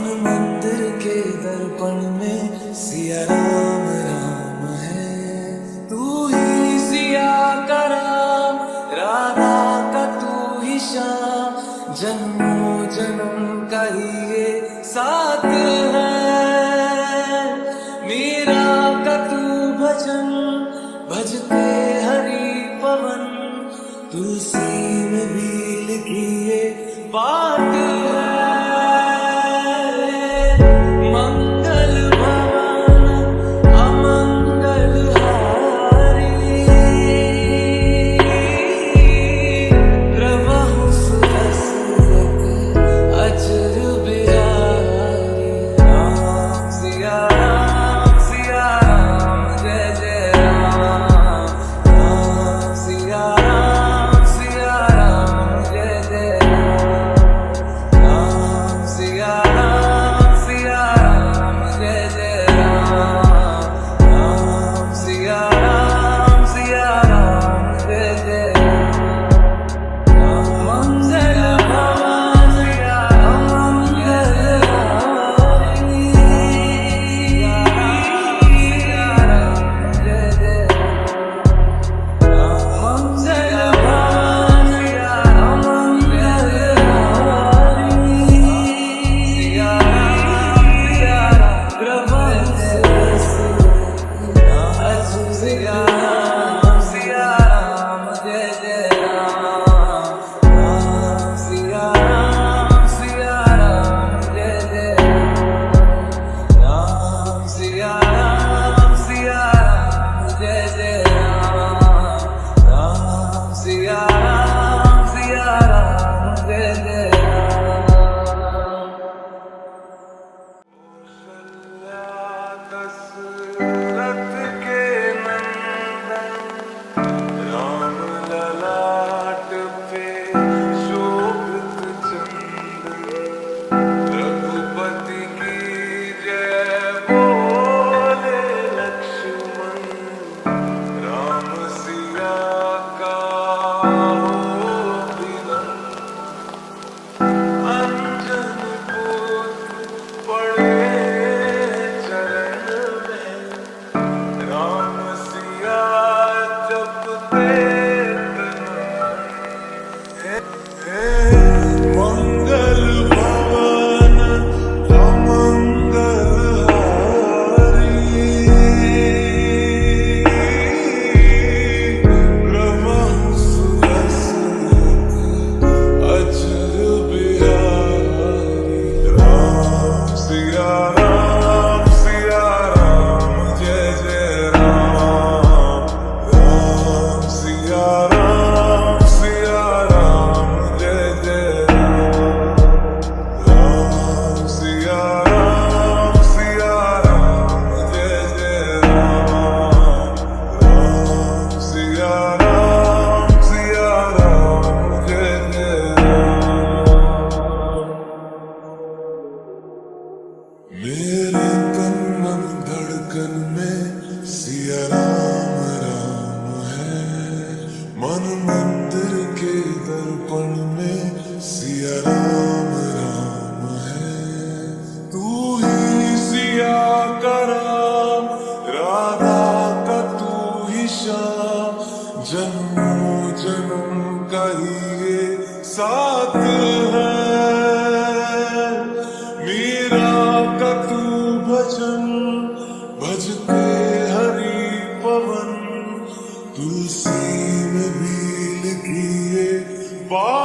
हनुमान मंदिर के दर्पण में सिया राम राम है। तू ही सिया का राम, राधा का तू ही श्याम। जन्मों जन्म का ही ये साथ है। मेरा का तू भजन, भजते हरी पवन। तुलसी में भी लिखिए पा सिया है। मीरा का तू भजन भजते हरि पवन तुलसी में भी लिखिए बात